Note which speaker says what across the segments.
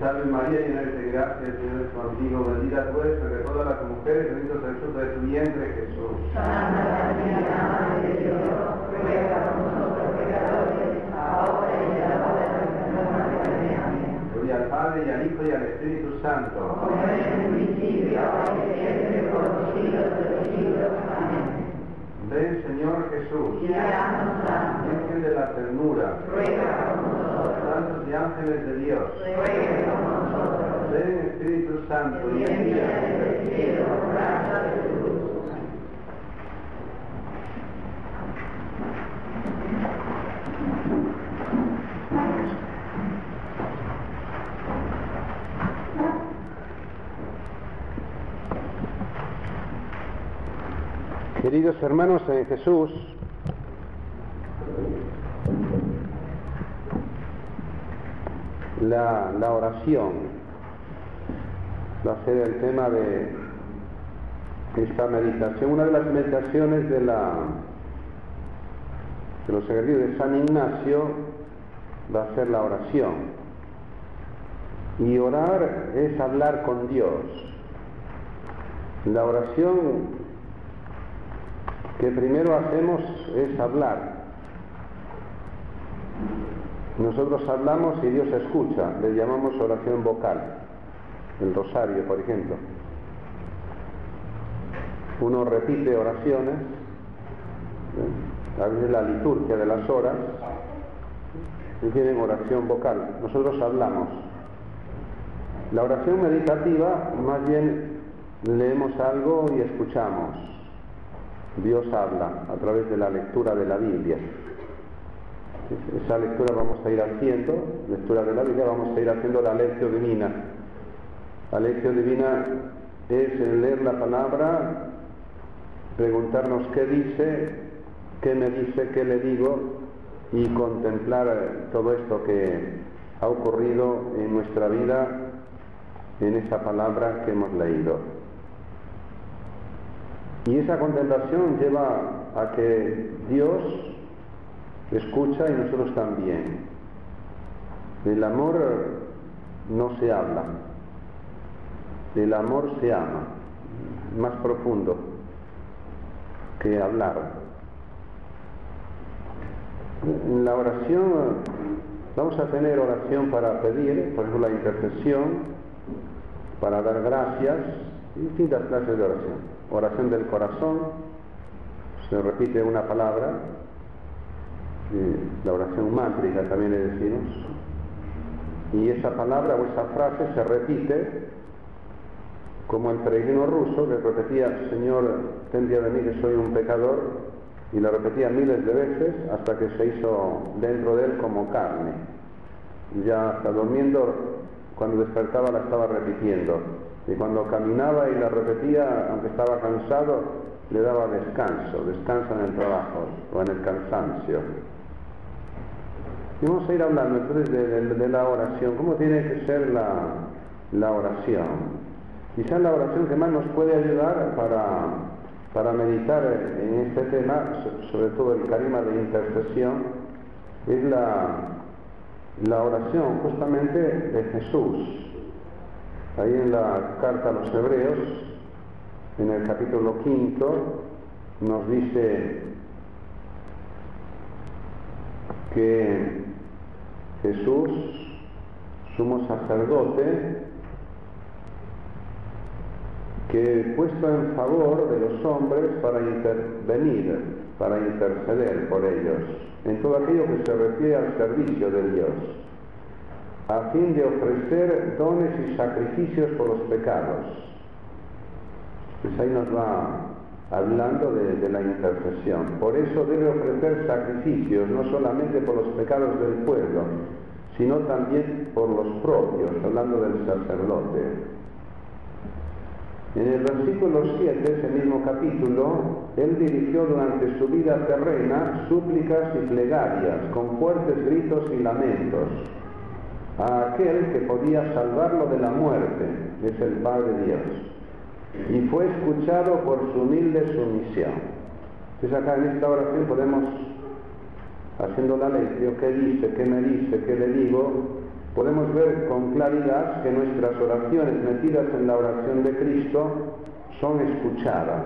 Speaker 1: salve María, llena eres de gracia, el Señor es contigo, bendita tú eres entre todas las mujeres, bendito es el fruto de tu vientre, Jesús.
Speaker 2: Santa María, Madre de Dios, ruega por nosotros pecadores, ahora y en la hora de nuestra muerte. Amén.
Speaker 1: Gloria al Padre, y al Hijo, y al Espíritu Santo.
Speaker 2: Como en el principio, ahora y siempre, por los siglos de los siglos. Amén.
Speaker 1: Ven, Señor Jesús,
Speaker 2: Y santos,
Speaker 1: Virgen de la ternura,
Speaker 2: ruega por nosotros,
Speaker 1: y ángeles de Dios. Ven, Espíritu Santo, y
Speaker 2: envía.
Speaker 1: Queridos hermanos en Jesús, la, la oración va a ser el tema de esta meditación, una de las meditaciones de, la, de los ejercicios de San Ignacio va a ser la oración. Y orar es hablar con Dios. La oración que primero hacemos es hablar. Nosotros hablamos y Dios escucha, le llamamos oración vocal, el rosario, por ejemplo. Uno repite oraciones, ¿eh? a veces la liturgia de las horas, y tienen oración vocal. Nosotros hablamos. La oración meditativa, más bien leemos algo y escuchamos. Dios habla a través de la lectura de la Biblia. Esa lectura vamos a ir haciendo, lectura de la Biblia, vamos a ir haciendo la lección divina. La lección divina es leer la palabra, preguntarnos qué dice, qué me dice, qué le digo y contemplar todo esto que ha ocurrido en nuestra vida en esa palabra que hemos leído. Y esa contemplación lleva a que Dios escucha y nosotros también. El amor no se habla, el amor se ama, más profundo que hablar. La oración vamos a tener oración para pedir, por ejemplo la intercesión, para dar gracias, distintas clases de oración oración del corazón, se repite una palabra, la oración mántrica también le decimos, y esa palabra o esa frase se repite como el peregrino ruso que repetía, Señor, ten día de mí que soy un pecador, y la repetía miles de veces hasta que se hizo dentro de él como carne. Ya hasta durmiendo, cuando despertaba la estaba repitiendo. Y cuando caminaba y la repetía, aunque estaba cansado, le daba descanso, descansa en el trabajo o en el cansancio. Y vamos a ir hablando entonces de, de- de la oración, cómo tiene que ser la, la oración. Quizás la oración que más nos puede ayudar para, para meditar en este tema, so- sobre todo el carisma de intercesión, es la, la oración justamente de Jesús. Ahí en la carta a los Hebreos, en el capítulo quinto, nos dice que Jesús, sumo sacerdote, que puesto en favor de los hombres para intervenir, para interceder por ellos, en todo aquello que se refiere al servicio de Dios a fin de ofrecer dones y sacrificios por los pecados. Pues ahí nos va hablando de, la intercesión. Por eso debe ofrecer sacrificios, no solamente por los pecados del pueblo, sino también por los propios, hablando del sacerdote. En el versículo 7, ese mismo capítulo, él dirigió durante su vida terrena súplicas y plegarias con fuertes gritos y lamentos a aquel que podía salvarlo de la muerte, es el Padre Dios, y fue escuchado por su humilde sumisión. Entonces acá en esta oración podemos, haciendo la ley, qué dice, qué me dice, qué le digo, podemos ver con claridad que nuestras oraciones metidas en la oración de Cristo son escuchadas.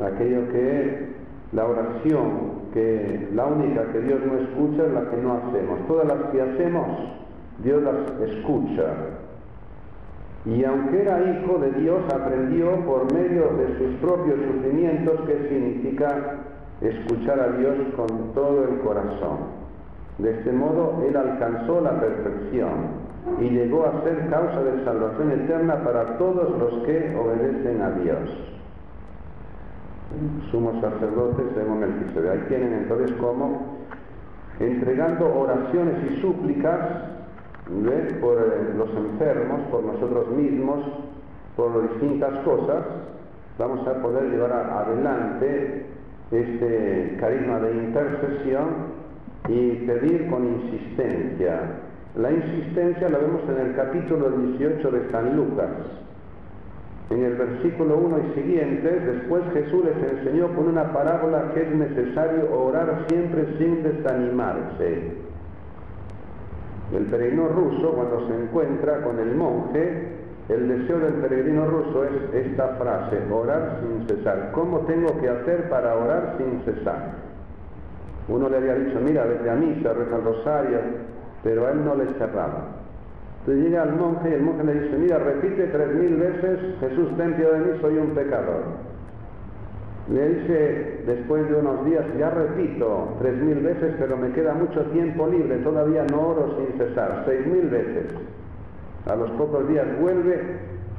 Speaker 1: Aquello que la oración, que la única que Dios no escucha es la que no hacemos. Todas las que hacemos, Dios las escucha. Y aunque era hijo de Dios, aprendió por medio de sus propios sufrimientos qué significa escuchar a Dios con todo el corazón. De este modo él alcanzó la perfección y llegó a ser causa de salvación eterna para todos los que obedecen a Dios. Sumos sacerdotes el Melquisedec. Ahí tienen entonces cómo, entregando oraciones y súplicas por eh, los enfermos, por nosotros mismos, por distintas cosas, vamos a poder llevar adelante este carisma de intercesión y pedir con insistencia. La insistencia la vemos en el capítulo 18 de San Lucas. En el versículo 1 y siguientes, después Jesús les enseñó con una parábola que es necesario orar siempre sin desanimarse. El peregrino ruso, cuando se encuentra con el monje, el deseo del peregrino ruso es esta frase, orar sin cesar. ¿Cómo tengo que hacer para orar sin cesar? Uno le había dicho, mira, vete a misa, reza el rosario, pero a él no le cerraba. Entonces llega al monje y el monje le dice, mira, repite tres mil veces, Jesús, ten de mí, soy un pecador. Le dice, después de unos días, ya repito tres mil veces, pero me queda mucho tiempo libre, todavía no oro sin cesar, seis mil veces. A los pocos días vuelve,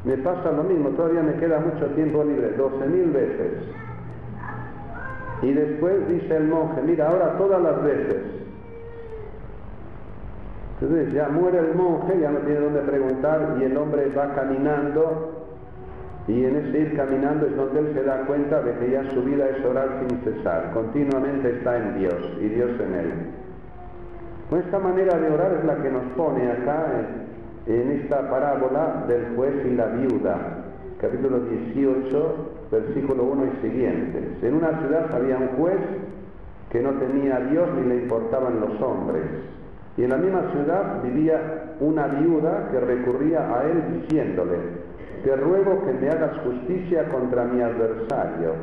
Speaker 1: me pasa lo mismo, todavía me queda mucho tiempo libre, doce mil veces. Y después dice el monje, mira, ahora todas las veces. Entonces ya muere el monje, ya no tiene dónde preguntar y el hombre va caminando y en ese ir caminando es donde él se da cuenta de que ya su vida es orar sin cesar, continuamente está en Dios y Dios en él. Pues esta manera de orar es la que nos pone acá en, en esta parábola del juez y la viuda, capítulo 18, versículo 1 y siguientes. En una ciudad había un juez que no tenía a Dios ni le importaban los hombres. Y en la misma ciudad vivía una viuda que recurría a él diciéndole, te ruego que me hagas justicia contra mi adversario.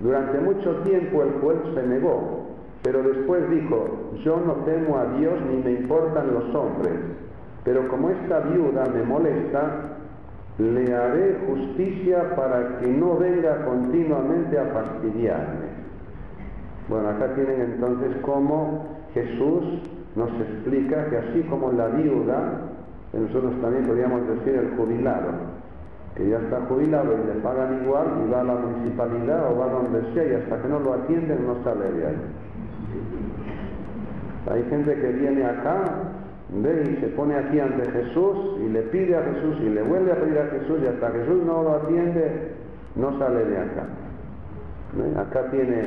Speaker 1: Durante mucho tiempo el juez se negó, pero después dijo, yo no temo a Dios ni me importan los hombres, pero como esta viuda me molesta, le haré justicia para que no venga continuamente a fastidiarme. Bueno, acá tienen entonces cómo Jesús nos explica que así como la viuda, nosotros también podríamos decir el jubilado, que ya está jubilado y le pagan igual y va a la municipalidad o va donde sea y hasta que no lo atienden no sale de ahí. Hay gente que viene acá Ve y se pone aquí ante Jesús y le pide a Jesús y le vuelve a pedir a Jesús y hasta Jesús no lo atiende, no sale de acá. Acá tiene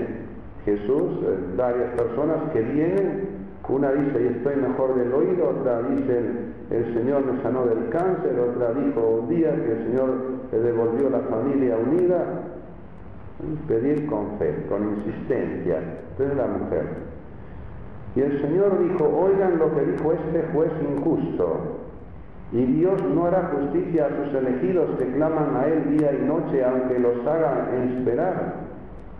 Speaker 1: Jesús eh, varias personas que vienen, una dice y estoy mejor del oído, otra dice el Señor me sanó del cáncer, otra dijo un día que el Señor le devolvió la familia unida. Pedir con fe, con insistencia. Entonces la mujer. Y el Señor dijo, oigan lo que dijo este juez injusto. Y Dios no hará justicia a sus elegidos que claman a Él día y noche, aunque los hagan esperar.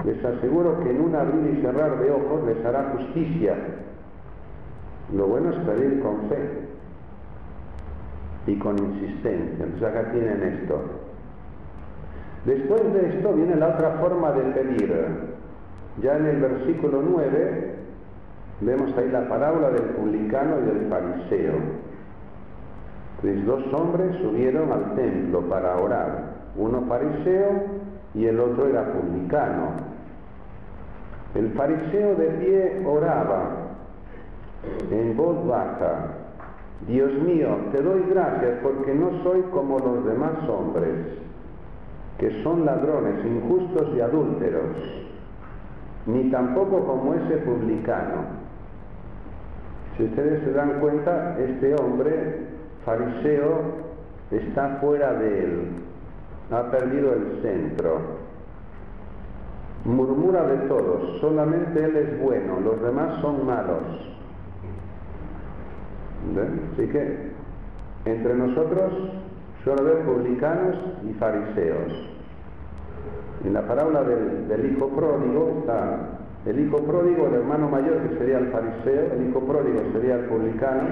Speaker 1: Les aseguro que en un abrir y cerrar de ojos les hará justicia. Lo bueno es pedir con fe y con insistencia. Entonces acá tienen esto. Después de esto viene la otra forma de pedir. Ya en el versículo 9 Vemos ahí la parábola del publicano y del fariseo. Pues dos hombres subieron al templo para orar, uno fariseo y el otro era publicano. El fariseo de pie oraba en voz baja, Dios mío, te doy gracias porque no soy como los demás hombres, que son ladrones, injustos y adúlteros, ni tampoco como ese publicano. Si ustedes se dan cuenta, este hombre fariseo está fuera de él, ha perdido el centro. Murmura de todos, solamente él es bueno, los demás son malos. Así que entre nosotros suele haber publicanos y fariseos. En la parábola del hijo pródigo está el hijo pródigo, el hermano mayor que sería el fariseo, el hijo pródigo sería el publicano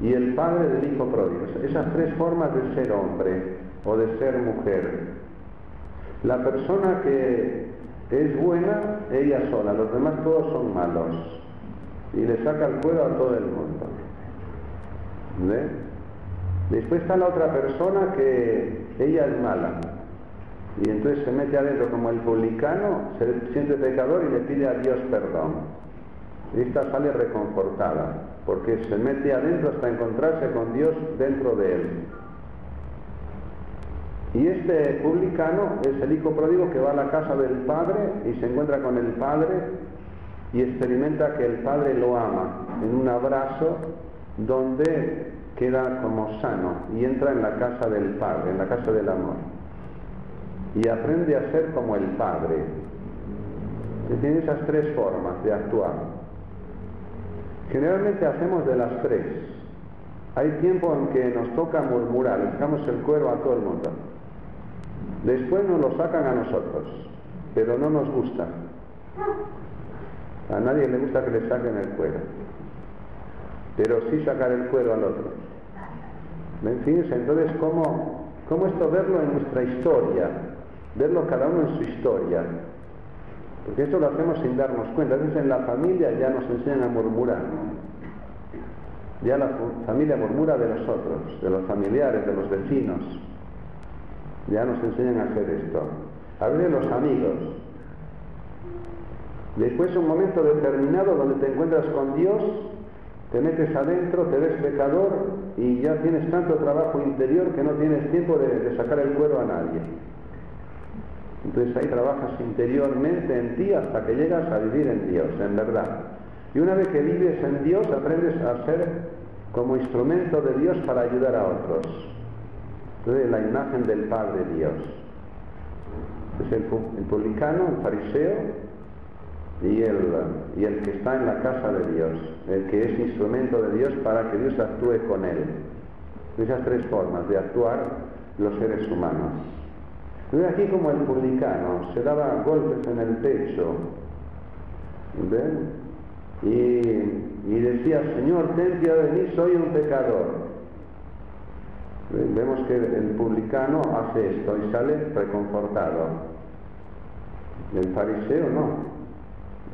Speaker 1: y el padre del hijo pródigo. Esas tres formas de ser hombre o de ser mujer. La persona que es buena, ella sola, los demás todos son malos. Y le saca el cuero a todo el mundo. Después está la otra persona que ella es mala. Y entonces se mete adentro como el publicano, se siente pecador y le pide a Dios perdón. Esta sale reconfortada, porque se mete adentro hasta encontrarse con Dios dentro de él. Y este publicano es el hijo pródigo que va a la casa del padre y se encuentra con el padre y experimenta que el padre lo ama en un abrazo donde queda como sano y entra en la casa del padre, en la casa del amor. Y aprende a ser como el padre. Tiene esas tres formas de actuar. Generalmente hacemos de las tres. Hay tiempo en que nos toca murmurar, le sacamos el cuero a todo el mundo. Después nos lo sacan a nosotros, pero no nos gusta. A nadie le gusta que le saquen el cuero, pero sí sacar el cuero al otro. ¿Me Fíjense entonces cómo, cómo esto verlo en nuestra historia, verlo cada uno en su historia. Porque esto lo hacemos sin darnos cuenta. Veces en la familia ya nos enseñan a murmurar. Ya la familia murmura de nosotros, de los familiares, de los vecinos. Ya nos enseñan a hacer esto. A de los amigos. Después un momento determinado donde te encuentras con Dios, te metes adentro, te ves pecador y ya tienes tanto trabajo interior que no tienes tiempo de, sacar el cuero a nadie. Entonces ahí trabajas interiormente en ti hasta que llegas a vivir en Dios, en verdad. Y una vez que vives en Dios, aprendes a ser como instrumento de Dios para ayudar a otros. Entonces la imagen del Padre Dios. Es el, el publicano, el fariseo y el, y el que está en la casa de Dios, el que es instrumento de Dios para que Dios actúe con él. Esas tres formas de actuar los seres humanos. Entonces aquí como el publicano se daba golpes en el pecho, ¿ven? Y, y decía, Señor, ten piedad de mí, soy un pecador. Vemos que el publicano hace esto y sale reconfortado. El fariseo no.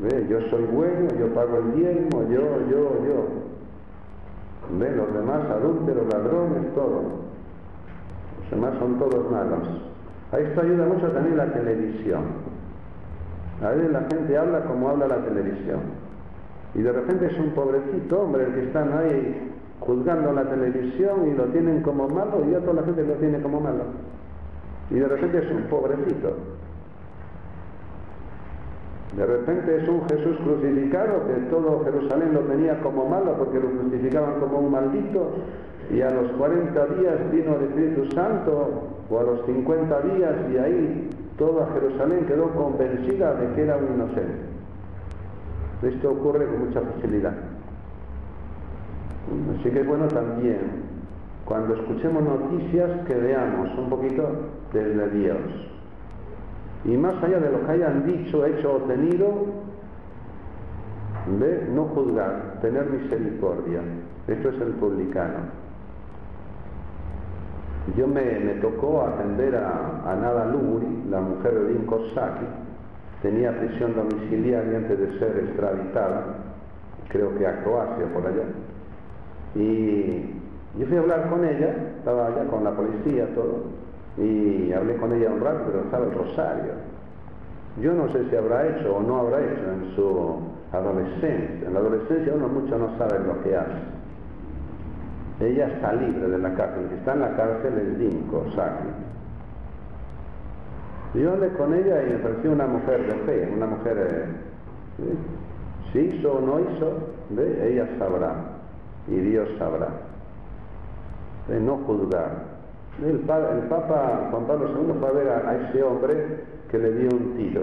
Speaker 1: Yo soy bueno, yo pago el diezmo, yo, yo, yo. ¿Ve? Los demás adúlteros, ladrones, todo. Los demás son todos malos. A esto ayuda mucho también la televisión. A veces la gente habla como habla la televisión. Y de repente es un pobrecito hombre el que están ahí juzgando la televisión y lo tienen como malo y ya toda la gente lo tiene como malo. Y de repente es un pobrecito. De repente es un Jesús crucificado que todo Jerusalén lo tenía como malo porque lo crucificaban como un maldito y a los 40 días vino el Espíritu Santo o a los 50 días y ahí toda Jerusalén quedó convencida de que era un inocente. Esto ocurre con mucha facilidad. Así que bueno también, cuando escuchemos noticias, que veamos un poquito desde Dios. Y más allá de lo que hayan dicho, hecho o tenido, de no juzgar, tener misericordia. Esto es el publicano. Yo me, tocó atender a, Nada Luguri, la mujer de Dean Kosaki, tenía prisión domiciliaria antes de ser extraditada, creo que a Croacia por allá. Y yo fui a hablar con ella, estaba allá con la policía, todo, y hablé con ella un rato, pero estaba el rosario. Yo no sé si habrá hecho o no habrá hecho en su adolescencia. En la adolescencia uno mucho no sabe lo que hace. Ella está libre de la cárcel, el que está en la cárcel es Dinko Saki. Yo hablé con ella y me pareció una mujer de fe, una mujer, eh, si hizo o no hizo, ¿ve? ella sabrá y Dios sabrá. De no juzgar. El, pa- el Papa Juan Pablo II fue a ver a, ese hombre que le dio un tiro.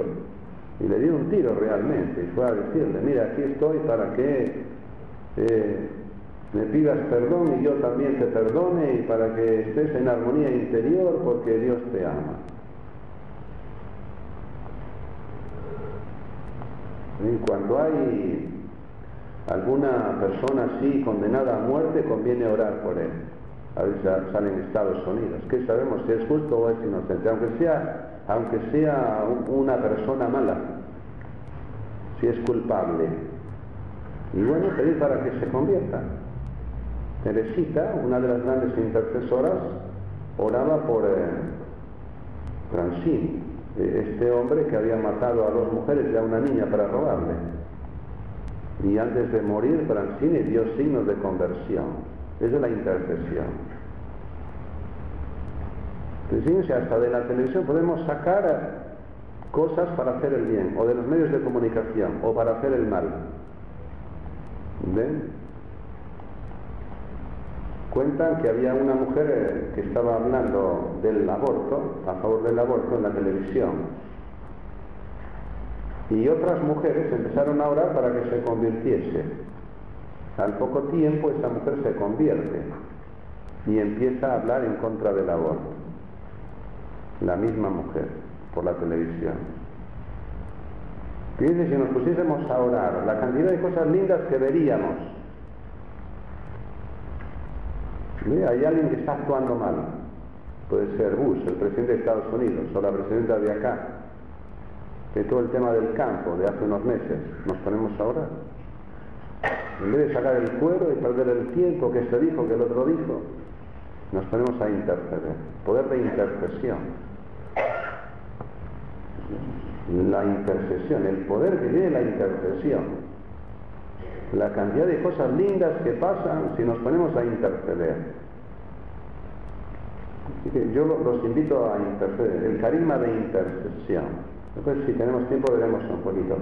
Speaker 1: Y le dio un tiro realmente. Y fue a decirle, mira, aquí estoy para que eh, me pidas perdón y yo también te perdone y para que estés en armonía interior porque Dios te ama. Cuando hay alguna persona así condenada a muerte, conviene orar por él. A veces sa- sale en Estados Unidos. que sabemos si es justo o es inocente? Aunque sea, aunque sea un- una persona mala, si es culpable. Y bueno, pedir para que se convierta. Teresita, una de las grandes intercesoras, oraba por eh, Francine, eh, este hombre que había matado a dos mujeres y a una niña para robarle. Y antes de morir, Francine dio signos de conversión. Es la intercesión. Fíjense, hasta de la televisión podemos sacar cosas para hacer el bien, o de los medios de comunicación, o para hacer el mal. ¿Ven? Cuentan que había una mujer eh, que estaba hablando del aborto, a favor del aborto en la televisión. Y otras mujeres empezaron a orar para que se convirtiese. Al poco tiempo esta mujer se convierte y empieza a hablar en contra del aborto. La misma mujer, por la televisión. Fíjense, si nos pusiésemos a orar, la cantidad de cosas lindas que veríamos. Hay alguien que está actuando mal. Puede ser Bush, el presidente de Estados Unidos, o la presidenta de acá. Que todo el tema del campo de hace unos meses, nos ponemos a orar. En vez de sacar el cuero y perder el tiempo que se dijo, que el otro dijo, nos ponemos a interceder. Poder de intercesión. La intercesión, el poder que tiene la intercesión. La cantidad de cosas lindas que pasan si nos ponemos a interceder. Así que yo lo- los invito a interceder, el carisma de intercesión. Después, si tenemos tiempo, veremos un poquito.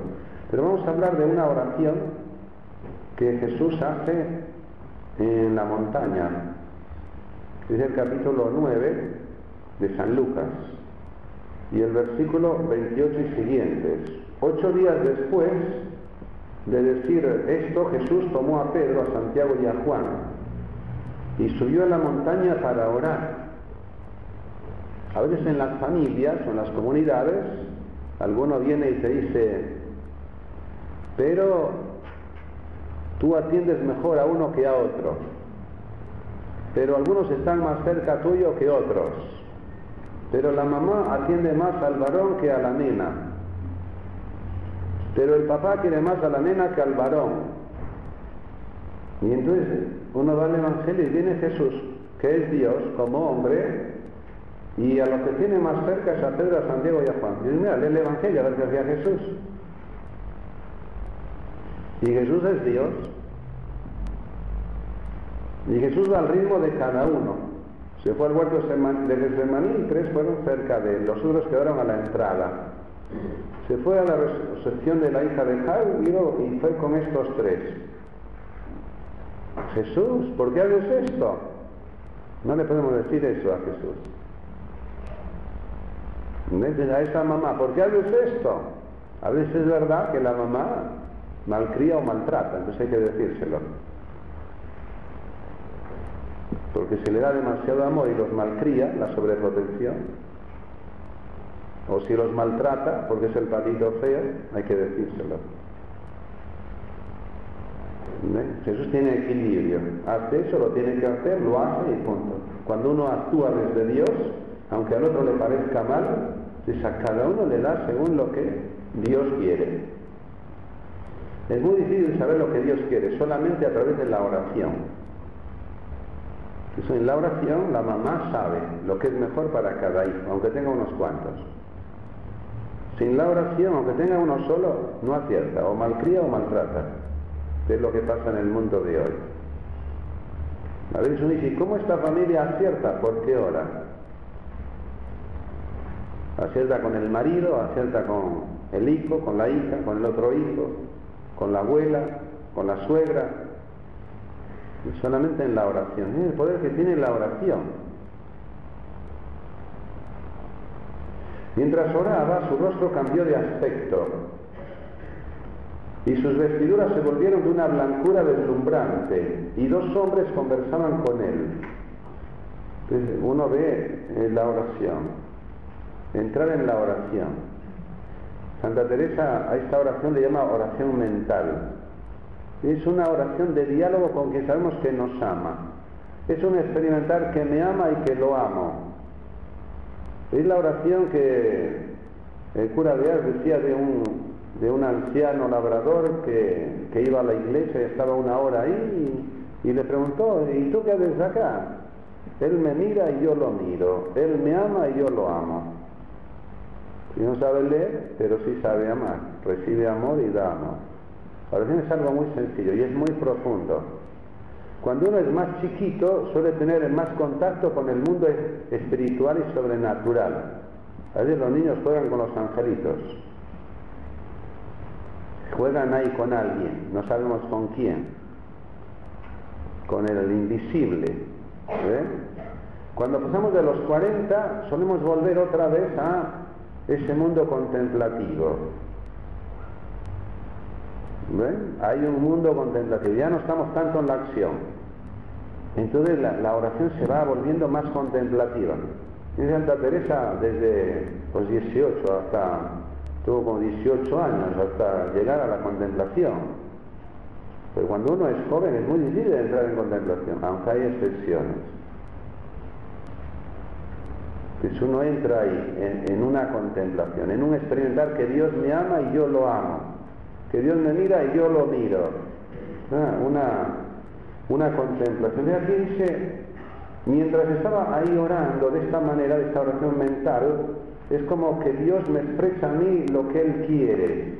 Speaker 1: Pero vamos a hablar de una oración que Jesús hace en la montaña. Es el capítulo 9 de San Lucas y el versículo 28 y siguientes. Ocho días después de decir esto, Jesús tomó a Pedro, a Santiago y a Juan y subió a la montaña para orar. A veces en las familias o en las comunidades, alguno viene y te dice, pero tú atiendes mejor a uno que a otro, pero algunos están más cerca tuyo que otros, pero la mamá atiende más al varón que a la nena, pero el papá quiere más a la nena que al varón. Y entonces uno va al Evangelio y viene Jesús, que es Dios como hombre, y a los que tiene más cerca es a Pedro, a Santiago y a Juan. Y dice, mira, lee el Evangelio a ver qué hacía Jesús. Y Jesús es Dios. Y Jesús va al ritmo de cada uno. Se fue al huerto de Getsemaní y tres fueron cerca de él. Los otros quedaron a la entrada. Se fue a la resurrección de la hija de Jairo y fue con estos tres. Jesús, ¿por qué haces esto? No le podemos decir eso a Jesús. A esa mamá, ¿por qué haces esto? A veces es verdad que la mamá malcría o maltrata, entonces hay que decírselo. Porque si le da demasiado amor y los malcría, la sobreprotección, o si los maltrata porque es el patito feo, hay que decírselo. Jesús tiene equilibrio. Hace eso, lo tiene que hacer, lo hace y punto. Cuando uno actúa desde Dios, aunque al otro le parezca mal, pues a cada uno le da según lo que Dios quiere. Es muy difícil saber lo que Dios quiere, solamente a través de la oración. Eso en la oración la mamá sabe lo que es mejor para cada hijo, aunque tenga unos cuantos. Sin la oración, aunque tenga uno solo, no acierta, o malcría o maltrata. Es lo que pasa en el mundo de hoy. A veces uno dice, ¿cómo esta familia acierta? ¿Por qué ora? Acierta con el marido, acierta con el hijo, con la hija, con el otro hijo, con la abuela, con la suegra. Solamente en la oración. Es el poder que tiene la oración. Mientras oraba, su rostro cambió de aspecto y sus vestiduras se volvieron de una blancura deslumbrante y dos hombres conversaban con él. uno ve la oración, entrar en la oración. Santa Teresa a esta oración le llama oración mental. Es una oración de diálogo con quien sabemos que nos ama. Es un experimentar que me ama y que lo amo. Es la oración que el cura de decía de un de un anciano labrador que, iba a la iglesia y estaba una hora ahí y, le preguntó, ¿y tú qué haces acá? Él me mira y yo lo miro, él me ama y yo lo amo. Y no sabe leer, pero sí sabe amar, recibe amor y da amor. La oración es algo muy sencillo y es muy profundo. Cuando uno es más chiquito suele tener más contacto con el mundo espiritual y sobrenatural. A veces los niños juegan con los angelitos juegan ahí con alguien, no sabemos con quién, con el invisible. Cuando pasamos de los 40 solemos volver otra vez a ese mundo contemplativo. Hay un mundo contemplativo, ya no estamos tanto en la acción. Entonces la, oración se va volviendo más contemplativa. En Santa Teresa desde los 18 hasta tuvo como 18 años hasta llegar a la contemplación. Pero cuando uno es joven es muy difícil entrar en contemplación, aunque hay excepciones. Pues uno entra ahí en, una contemplación, en un experimentar que Dios me ama y yo lo amo, que Dios me mira y yo lo miro. Ah, una, una contemplación. Y aquí dice, mientras estaba ahí orando de esta manera, de esta oración mental, es como que Dios me expresa a mí lo que Él quiere.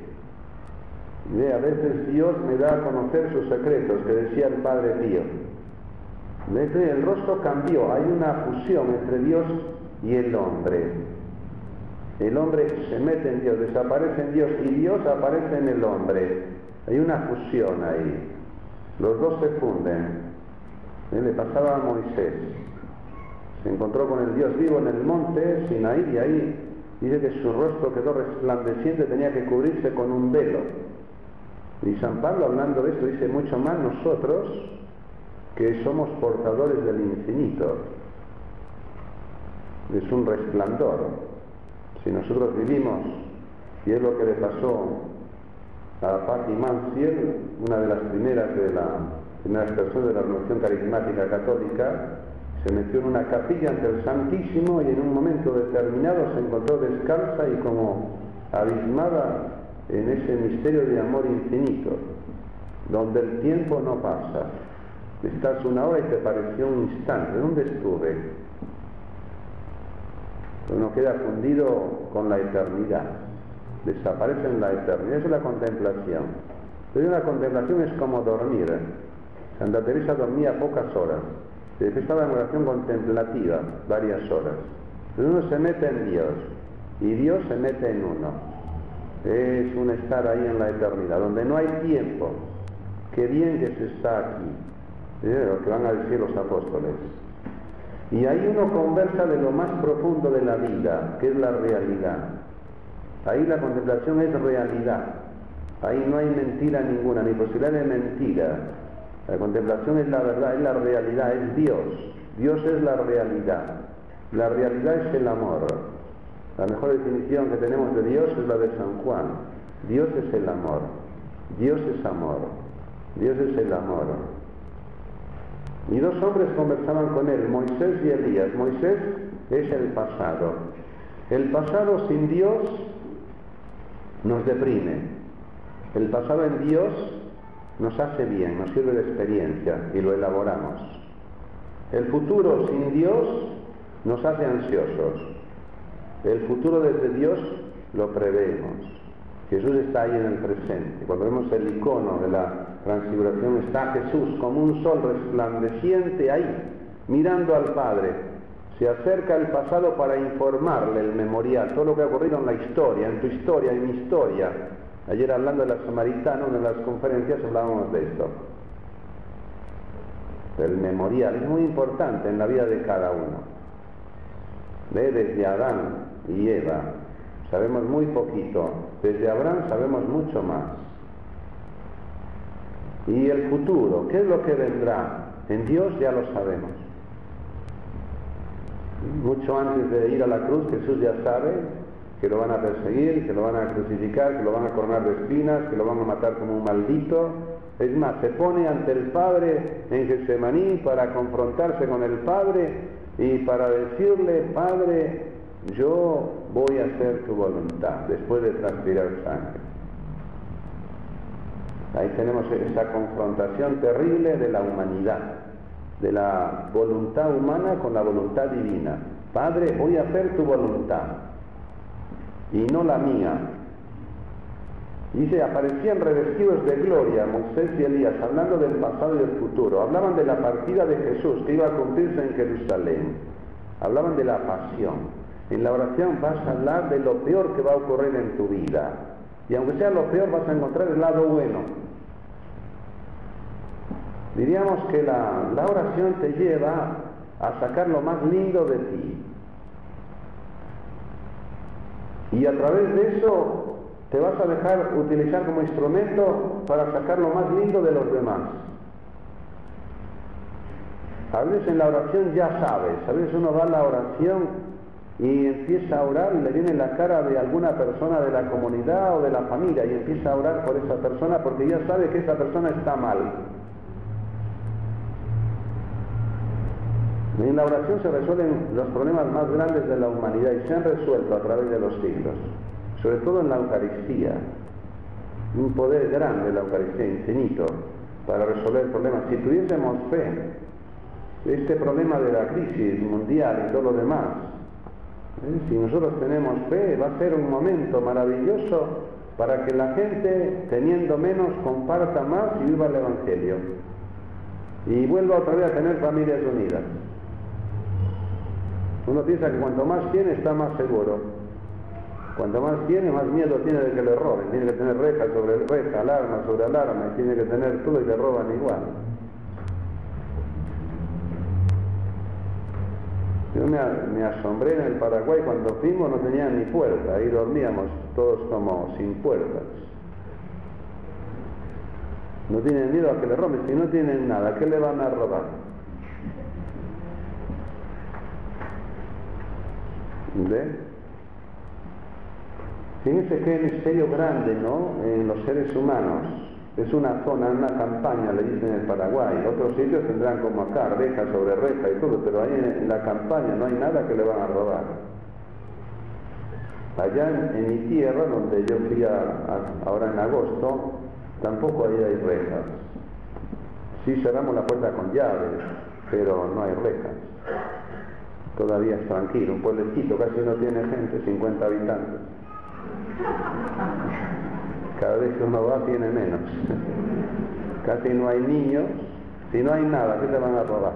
Speaker 1: a veces Dios me da a conocer sus secretos, que decía el Padre Pío. el rostro cambió, hay una fusión entre Dios y el hombre. El hombre se mete en Dios, desaparece en Dios y Dios aparece en el hombre. Hay una fusión ahí. Los dos se funden. Le pasaba a Moisés se encontró con el Dios vivo en el monte Sinaí y ahí dice que su rostro quedó resplandeciente, tenía que cubrirse con un velo. Y San Pablo hablando de esto dice mucho más nosotros que somos portadores del infinito. Es un resplandor. Si nosotros vivimos, y es lo que le pasó a Patti Manciel, una de las primeras de la primeras personas de la Revolución Carismática Católica, se metió en una capilla ante el Santísimo y en un momento determinado se encontró descalza y como abismada en ese misterio de amor infinito, donde el tiempo no pasa. Estás una hora y te pareció un instante. ¿Dónde estuve? Uno queda fundido con la eternidad. Desaparece en la eternidad. Esa es la contemplación. Pero la contemplación es como dormir. Santa Teresa dormía pocas horas estaba en oración contemplativa varias horas. Uno se mete en Dios y Dios se mete en uno. Es un estar ahí en la eternidad, donde no hay tiempo. Qué bien que se está aquí, ¿eh? lo que van a decir los apóstoles. Y ahí uno conversa de lo más profundo de la vida, que es la realidad. Ahí la contemplación es realidad. Ahí no hay mentira ninguna, ni posibilidad de mentira. La contemplación es la verdad, es la realidad, es Dios. Dios es la realidad. La realidad es el amor. La mejor definición que tenemos de Dios es la de San Juan. Dios es el amor. Dios es amor. Dios es el amor. Y dos hombres conversaban con él, Moisés y Elías. Moisés es el pasado. El pasado sin Dios nos deprime. El pasado en Dios nos hace bien, nos sirve de experiencia y lo elaboramos. El futuro sin Dios nos hace ansiosos. El futuro desde Dios lo preveemos. Jesús está ahí en el presente. Cuando vemos el icono de la transfiguración está Jesús como un sol resplandeciente ahí, mirando al Padre, Se acerca el pasado para informarle el memorial, todo lo que ha ocurrido en la historia, en tu historia, en mi historia. Ayer hablando de la samaritana, en las conferencias hablábamos de esto. El memorial es muy importante en la vida de cada uno. Ve desde Adán y Eva, sabemos muy poquito. Desde Abraham sabemos mucho más. Y el futuro, ¿qué es lo que vendrá? En Dios ya lo sabemos. Mucho antes de ir a la cruz, Jesús ya sabe que lo van a perseguir, que lo van a crucificar, que lo van a coronar de espinas, que lo van a matar como un maldito. Es más, se pone ante el Padre en Getsemaní para confrontarse con el Padre y para decirle, Padre, yo voy a hacer tu voluntad después de transpirar sangre. Ahí tenemos esa confrontación terrible de la humanidad, de la voluntad humana con la voluntad divina. Padre, voy a hacer tu voluntad y no la mía. Dice, aparecían revestidos de gloria Moisés y Elías, hablando del pasado y del futuro. Hablaban de la partida de Jesús que iba a cumplirse en Jerusalén. Hablaban de la pasión. En la oración vas a hablar de lo peor que va a ocurrir en tu vida. Y aunque sea lo peor, vas a encontrar el lado bueno. Diríamos que la, oración te lleva a sacar lo más lindo de ti. Y a través de eso te vas a dejar utilizar como instrumento para sacar lo más lindo de los demás. A veces en la oración ya sabes, a veces uno va a la oración y empieza a orar y le viene la cara de alguna persona de la comunidad o de la familia y empieza a orar por esa persona porque ya sabe que esa persona está mal. En la oración se resuelven los problemas más grandes de la humanidad y se han resuelto a través de los siglos, sobre todo en la Eucaristía. Un poder grande la Eucaristía, infinito, para resolver problemas. Si tuviésemos fe, este problema de la crisis mundial y todo lo demás, ¿eh? si nosotros tenemos fe, va a ser un momento maravilloso para que la gente, teniendo menos, comparta más y viva el Evangelio. Y vuelva otra vez a tener familias unidas. Uno piensa que cuanto más tiene está más seguro. Cuanto más tiene, más miedo tiene de que le roben. Tiene que tener reja sobre reja, alarma sobre alarma, y tiene que tener todo y le roban igual. Yo me, me, asombré en el Paraguay cuando fuimos, no tenían ni puerta, ahí dormíamos todos como sin puertas. No tienen miedo a que le roben, si no tienen nada, ¿qué le van a robar? ¿Ve? Fíjense qué misterio grande, ¿no? En los seres humanos. Es una zona, una campaña, le dicen en el Paraguay. Otros sitios tendrán como acá, reja sobre reja y todo, pero ahí en, la campaña no hay nada que le van a robar. Allá en, mi tierra, donde yo fui ahora en agosto, tampoco ahí hay rejas. Sí cerramos la puerta con llaves, pero no hay rejas todavía es tranquilo, un pueblecito casi no tiene gente, 50 habitantes. Cada vez que uno va tiene menos. casi no hay niños, si no hay nada, ¿qué te van a robar?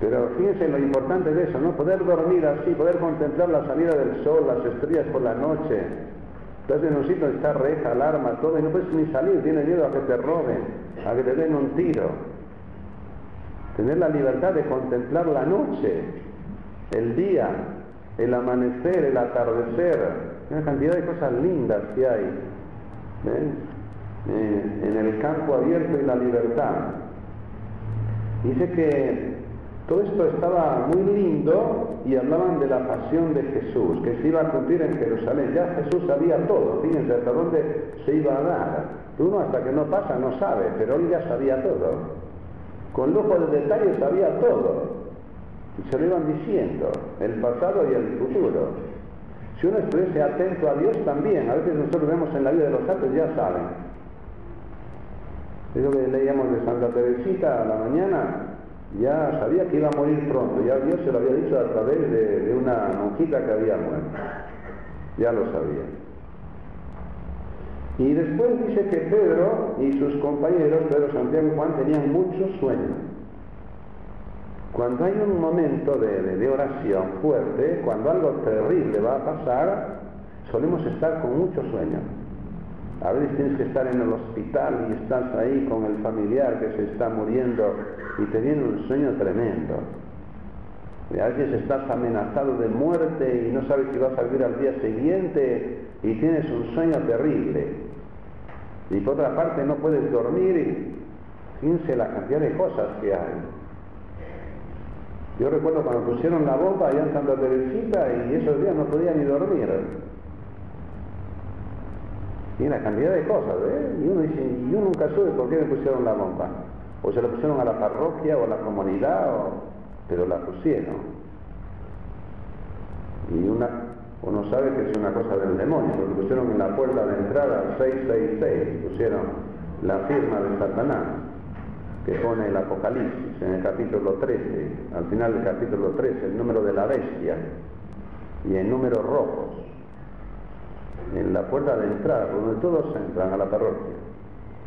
Speaker 1: Pero fíjense lo importante de eso, ¿no? Poder dormir así, poder contemplar la salida del sol, las estrellas por la noche. Entonces en un sitio está reja, alarma, todo, y no puedes ni salir, tienes miedo a que te roben, a que te den un tiro tener la libertad de contemplar la noche, el día, el amanecer, el atardecer, una cantidad de cosas lindas que hay ¿eh? En el campo abierto y la libertad. Dice que todo esto estaba muy lindo y hablaban de la pasión de Jesús, que se iba a cumplir en Jerusalén. Ya Jesús sabía todo, fíjense hasta dónde se iba a dar. Uno hasta que no pasa no sabe, pero él ya sabía todo. Con lujo de detalles sabía todo. Y se lo iban diciendo, el pasado y el futuro. Si uno estuviese atento a Dios también, a veces nosotros vemos en la vida de los santos, ya saben. Eso que leíamos de Santa Teresita a la mañana, ya sabía que iba a morir pronto, ya Dios se lo había dicho a través de, de una monjita que había muerto. Ya lo sabía. Y después dice que Pedro y sus compañeros, Pedro, Santiago y Juan, tenían mucho sueño. Cuando hay un momento de, de- oración fuerte, cuando algo terrible va a pasar, solemos estar con mucho sueño. A veces tienes que estar en el hospital y estás ahí con el familiar que se está muriendo y te viene un sueño tremendo. Y a veces estás amenazado de muerte y no sabes si vas a vivir al día siguiente y tienes un sueño terrible. Y por otra parte no puedes dormir y fíjense la cantidad de cosas que hay. Yo recuerdo cuando pusieron la bomba allá en Santa Teresita y esos días no podía ni dormir. Y una cantidad de cosas, ¿eh? Y uno dice, yo nunca supe por qué me pusieron la bomba. O se la pusieron a la parroquia o a la comunidad, o- pero la pusieron. Y una, uno sabe que es una cosa del demonio, porque pusieron en la puerta de entrada 666, pusieron la firma de Satanás, que pone el Apocalipsis en el capítulo 13, al final del capítulo 13, el número de la bestia, y en números rojos en la puerta de entrada, donde todos entran a la parroquia.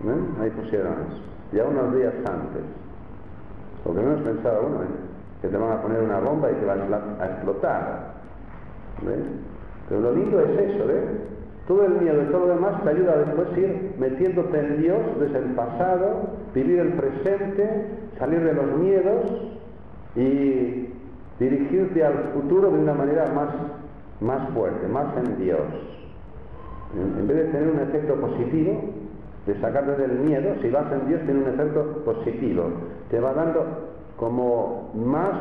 Speaker 1: ¿eh? Ahí pusieron eso. Ya unos días antes. Porque no pensaba uno ¿eh? Que te van a poner una bomba y te van a explotar. ¿ves? Pero lo lindo es eso, ¿ves? Todo el miedo y todo lo demás te ayuda a después ir metiéndote en Dios desde el pasado, vivir el presente, salir de los miedos y dirigirte al futuro de una manera más, más fuerte, más en Dios. En vez de tener un efecto positivo, de sacarte del miedo, si vas en Dios tiene un efecto positivo. Te va dando como más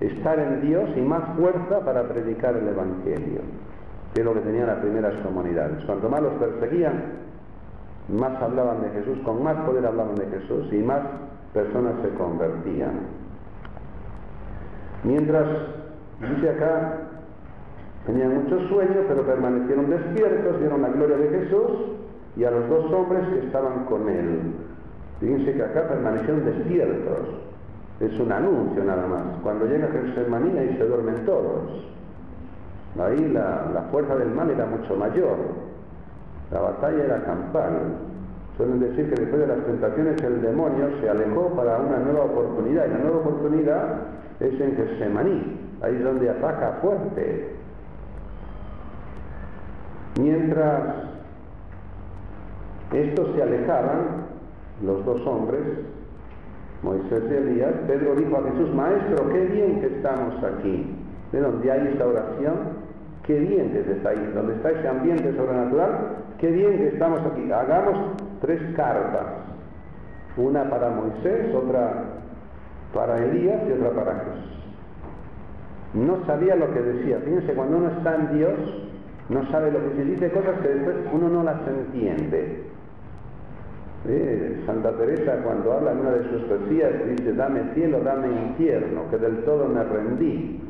Speaker 1: estar en Dios y más fuerza para predicar el Evangelio, que es lo que tenían las primeras comunidades. Cuanto más los perseguían, más hablaban de Jesús, con más poder hablaban de Jesús y más personas se convertían. Mientras, dice acá, tenían mucho sueño, pero permanecieron despiertos, vieron la gloria de Jesús y a los dos hombres que estaban con él. Fíjense que acá permanecieron despiertos. Es un anuncio nada más. Cuando llega Getsemaní ahí se duermen todos. Ahí la, la fuerza del mal era mucho mayor. La batalla era campal. Suelen decir que después de las tentaciones el demonio se alejó para una nueva oportunidad. Y la nueva oportunidad es en Getsemaní. Ahí es donde ataca fuerte. Mientras estos se alejaban, los dos hombres, Moisés y Elías, Pedro dijo a Jesús, Maestro, qué bien que estamos aquí. ¿De dónde hay esta oración? Qué bien que está ahí, donde está ese ambiente sobrenatural, qué bien que estamos aquí. Hagamos tres cartas, una para Moisés, otra para Elías y otra para Jesús. No sabía lo que decía. Fíjense, cuando uno está en Dios, no sabe lo que se dice, cosas que después uno no las entiende. Santa Teresa cuando habla en una de sus poesías dice, dame cielo, dame infierno, que del todo me rendí.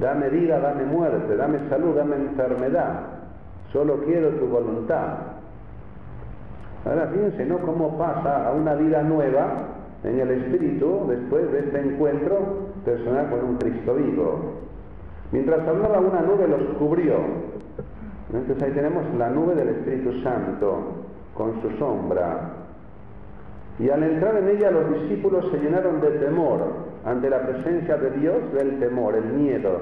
Speaker 1: Dame vida, dame muerte, dame salud, dame enfermedad. Solo quiero tu voluntad. Ahora fíjense, ¿no? Cómo pasa a una vida nueva en el Espíritu después de este encuentro personal con un Cristo vivo. Mientras hablaba una nube los cubrió. Entonces ahí tenemos la nube del Espíritu Santo con su sombra. Y al entrar en ella los discípulos se llenaron de temor ante la presencia de Dios, del temor, el miedo.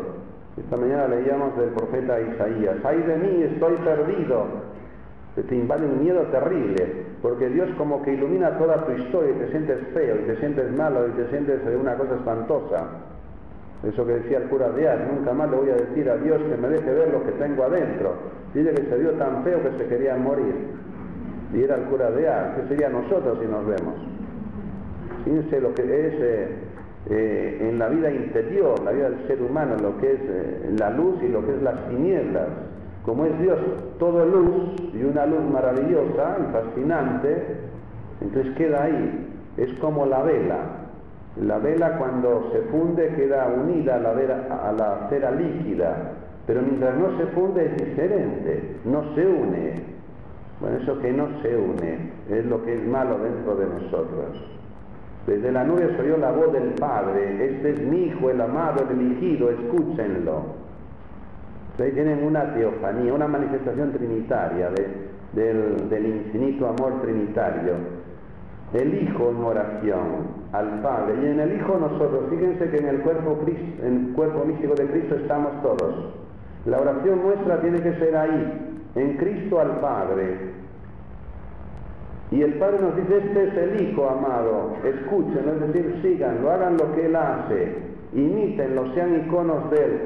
Speaker 1: Esta mañana leíamos del profeta Isaías, ay de mí, estoy perdido. Te invade un miedo terrible, porque Dios como que ilumina toda tu historia y te sientes feo, y te sientes malo, y te sientes una cosa espantosa. Eso que decía el cura Díaz, nunca más le voy a decir a Dios que me deje ver lo que tengo adentro. Dice que se vio tan feo que se quería morir. Y era el cura Díaz, ¿qué sería nosotros si nos vemos? Fíjense lo que es eh, eh, en la vida interior, la vida del ser humano, lo que es eh, la luz y lo que es las tinieblas. Como es Dios todo luz y una luz maravillosa y fascinante, entonces queda ahí. Es como la vela, la vela cuando se funde queda unida a la, cera líquida, pero mientras no se funde es diferente, no se une. Bueno, eso que no se une es lo que es malo dentro de nosotros. Desde la nube se oyó la voz del Padre, este es mi Hijo, el amado, el elegido, escúchenlo. Ahí tienen una teofanía, una manifestación trinitaria de, del, del infinito amor trinitario. El Hijo en oración, al Padre. Y en el Hijo nosotros, fíjense que en el cuerpo, místico de Cristo estamos todos. La oración nuestra tiene que ser ahí, en Cristo al Padre. Y el Padre nos dice, este es el Hijo amado, escúchenlo, es decir, síganlo, hagan lo que Él hace, imítenlo, sean iconos de Él,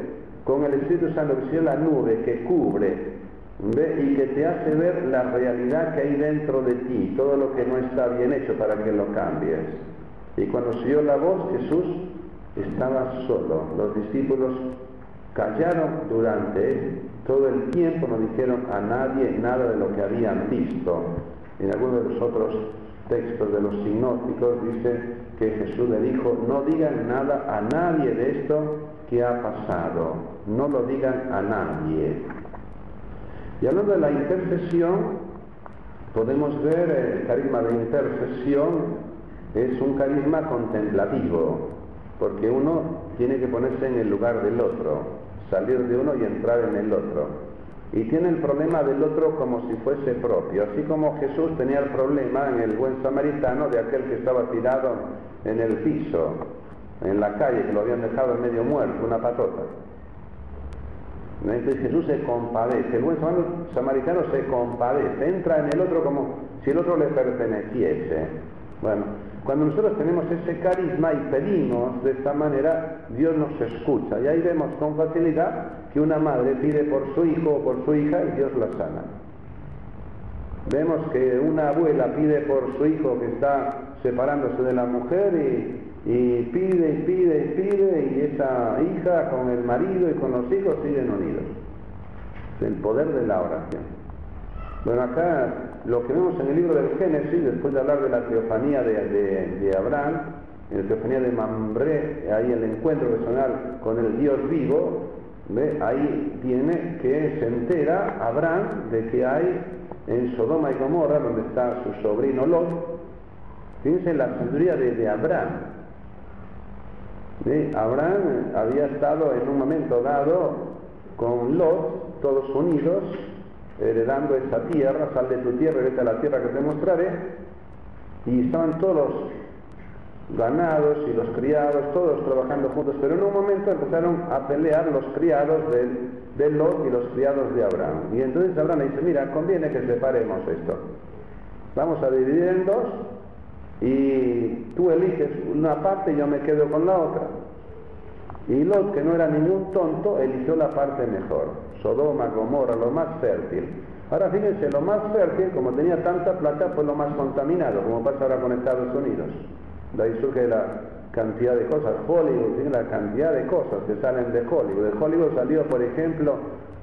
Speaker 1: con el Espíritu Santo que es la nube que cubre y que te hace ver la realidad que hay dentro de ti, todo lo que no está bien hecho para que lo cambies. Y cuando se oyó la voz, Jesús estaba solo. Los discípulos callaron durante todo el tiempo, no dijeron a nadie nada de lo que habían visto. En algunos de los otros textos de los sinópticos dice que Jesús le dijo, no digan nada a nadie de esto que ha pasado, no lo digan a nadie. Y hablando de la intercesión, podemos ver el carisma de intercesión es un carisma contemplativo, porque uno tiene que ponerse en el lugar del otro, salir de uno y entrar en el otro. Y tiene el problema del otro como si fuese propio, así como Jesús tenía el problema en el buen samaritano de aquel que estaba tirado en el piso, en la calle, que lo habían dejado medio muerto, una patota. Entonces Jesús se compadece, el buen samaritano se compadece, entra en el otro como si el otro le perteneciese. Bueno, cuando nosotros tenemos ese carisma y pedimos de esta manera, Dios nos escucha. Y ahí vemos con facilidad que una madre pide por su hijo o por su hija y Dios la sana. Vemos que una abuela pide por su hijo que está separándose de la mujer y pide y pide y pide y esa hija con el marido y con los hijos siguen unidos. El poder de la oración. Bueno, acá lo que vemos en el libro del Génesis, después de hablar de la teofanía de, Abraham, en la teofanía de Mambré, ahí el encuentro personal con el Dios vivo, ahí tiene que se entera Abraham de que hay en Sodoma y Gomorra, donde está su sobrino Lot, fíjense la sabiduría de, de Abraham, Abraham había estado en un momento dado con Lot, todos unidos, heredando esa tierra, sal de tu tierra y vete a la tierra que te mostraré, y estaban todos ganados y los criados, todos trabajando juntos, pero en un momento empezaron a pelear los criados de, de Lot y los criados de Abraham. Y entonces Abraham dice, mira, conviene que separemos esto. Vamos a dividir en dos y tú eliges una parte y yo me quedo con la otra. Y Lot, que no era ningún tonto, eligió la parte mejor. Sodoma, Gomorra, lo más fértil. Ahora fíjense, lo más fértil, como tenía tanta plata, fue lo más contaminado, como pasa ahora con Estados Unidos. De ahí surge la cantidad de cosas. Hollywood la cantidad de cosas que salen de Hollywood. De Hollywood salió, por ejemplo,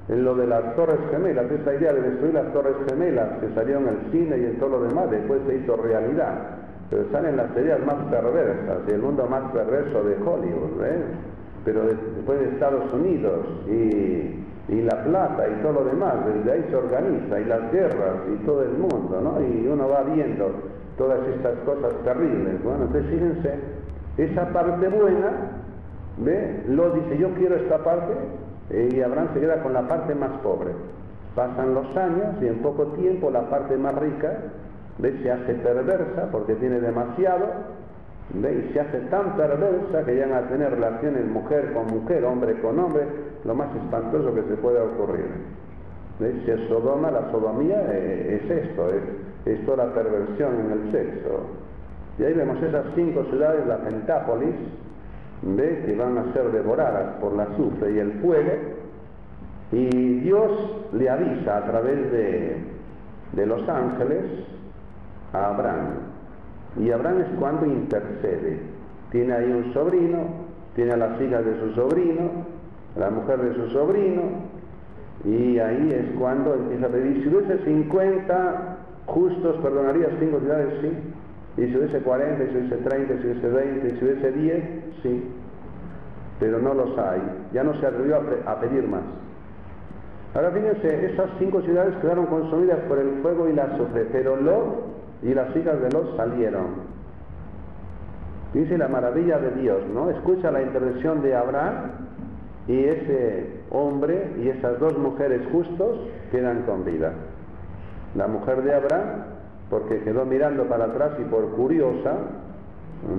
Speaker 1: en lo de las Torres Gemelas, esa idea de destruir las Torres Gemelas que salió en el cine y en todo lo demás, después se hizo realidad pero salen las ideas más perversas y el mundo más perverso de Hollywood, ¿ves? Pero después de Estados Unidos y, la plata y todo lo demás, desde ahí se organiza, y las guerras y todo el mundo, ¿no? Y uno va viendo todas estas cosas terribles. Bueno, entonces fíjense, esa parte buena, ¿ve? Lo dice, yo quiero esta parte, y Abraham se queda con la parte más pobre. Pasan los años y en poco tiempo la parte más rica ¿Ve? Se hace perversa porque tiene demasiado, ¿ve? Y se hace tan perversa que llegan a tener relaciones mujer con mujer, hombre con hombre, lo más espantoso que se pueda ocurrir. ¿Ve? Si es Sodoma, la sodomía eh, es esto, es, es toda la perversión en el sexo. Y ahí vemos esas cinco ciudades, la Pentápolis, ¿ve? que van a ser devoradas por la azufre y el fuego, y Dios le avisa a través de, de los ángeles a Abraham. Y Abraham es cuando intercede. Tiene ahí un sobrino, tiene a las hijas de su sobrino, a la mujer de su sobrino, y ahí es cuando empieza a pedir, si hubiese 50 justos, perdonaría cinco ciudades, sí. Y si hubiese 40, si hubiese 30, si hubiese 20, si hubiese 10, sí. Pero no los hay. Ya no se atrevió a, a pedir más. Ahora fíjense, esas cinco ciudades quedaron consumidas por el fuego y la azufre, pero Lot y las hijas de los salieron. Dice la maravilla de Dios, ¿no? Escucha la intervención de Abraham y ese hombre y esas dos mujeres justos quedan con vida. La mujer de Abraham, porque quedó mirando para atrás y por curiosa,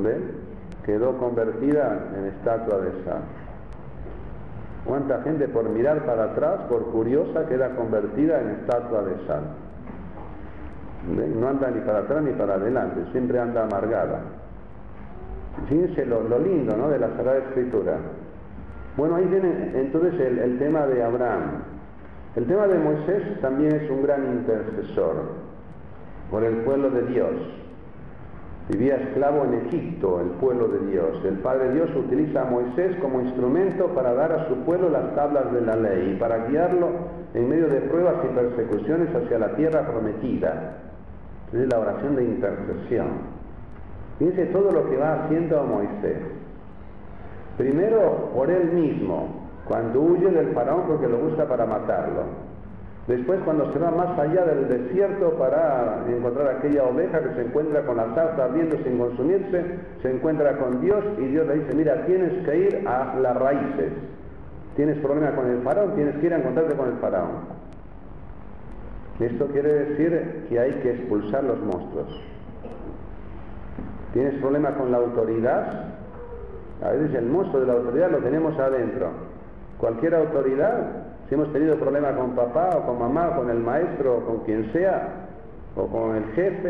Speaker 1: ¿ven? quedó convertida en estatua de sal. ¿Cuánta gente por mirar para atrás, por curiosa, queda convertida en estatua de sal? No anda ni para atrás ni para adelante, siempre anda amargada. Fíjense lo, lindo ¿no? de la Sagrada Escritura. Bueno, ahí viene entonces el, el tema de Abraham. El tema de Moisés también es un gran intercesor por el pueblo de Dios. Vivía esclavo en Egipto, el pueblo de Dios. El Padre Dios utiliza a Moisés como instrumento para dar a su pueblo las tablas de la ley y para guiarlo en medio de pruebas y persecuciones hacia la tierra prometida. Es la oración de intercesión. Fíjense todo lo que va haciendo Moisés. Primero por él mismo, cuando huye del faraón porque lo busca para matarlo. Después cuando se va más allá del desierto para encontrar aquella oveja que se encuentra con la salsa ardiendo sin consumirse, se encuentra con Dios y Dios le dice, mira, tienes que ir a las raíces. Tienes problema con el faraón, tienes que ir a encontrarte con el faraón. Esto quiere decir que hay que expulsar los monstruos. Tienes problema con la autoridad, a veces el monstruo de la autoridad lo tenemos adentro. Cualquier autoridad si hemos tenido problemas con papá o con mamá, o con el maestro o con quien sea, o con el jefe,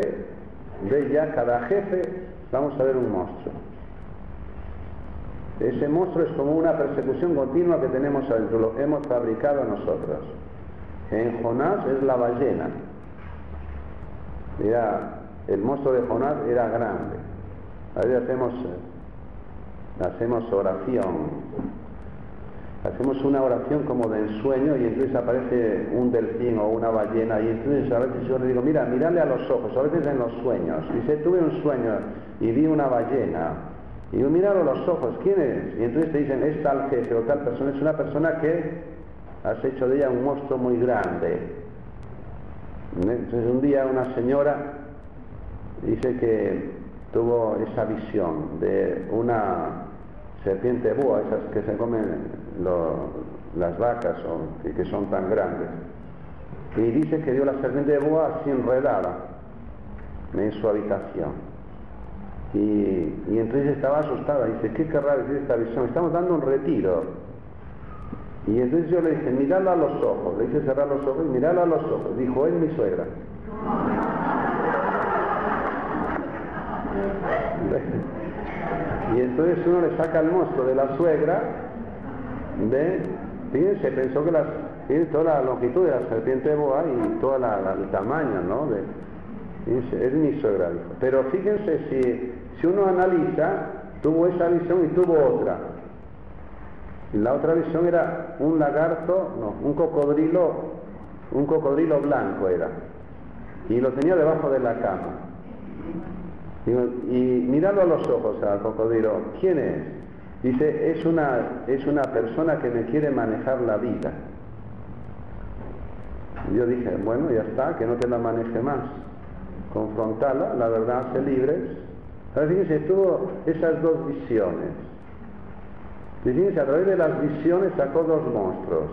Speaker 1: de ya cada jefe vamos a ver un monstruo. Ese monstruo es como una persecución continua que tenemos adentro, lo hemos fabricado nosotros. En Jonás es la ballena. Mira, el monstruo de Jonás era grande. A veces hacemos, eh, hacemos oración hacemos una oración como de ensueño y entonces aparece un delfín o una ballena y entonces a veces yo le digo, mira, mírale a los ojos, a veces en los sueños. Dice, tuve un sueño y vi una ballena. Y yo, a los ojos, ¿quién es? Y entonces te dicen, es tal jefe o tal persona, es una persona que has hecho de ella un monstruo muy grande. Entonces un día una señora dice que tuvo esa visión de una serpiente búa, esas que se comen las vacas que son tan grandes. Y dice que vio la serpiente de boa así enredada en su habitación. Y, entonces estaba asustada, dice, ¿qué querrá decir esta visión? Estamos dando un retiro. Y entonces yo le dije, miralo a los ojos, le hice cerrar los ojos, miralo a los ojos. Dijo, es mi suegra. y entonces uno le saca el monstruo de la suegra de, fíjense, pensó que las, toda la longitud de la serpiente de boa y todo el tamaño, ¿no? De, fíjense, es mi suegra, Pero fíjense, si, si uno analiza, tuvo esa visión y tuvo otra. La otra visión era un lagarto, no, un cocodrilo, un cocodrilo blanco era. Y lo tenía debajo de la cama. Y, mirando a los ojos al cocodrilo, ¿quién es? Dice, es una, es una persona que me quiere manejar la vida. yo dije, bueno, ya está, que no te la maneje más. Confrontala, la verdad hace libres. Ahora fíjense, tuvo esas dos visiones. Fíjense, a través de las visiones sacó dos monstruos.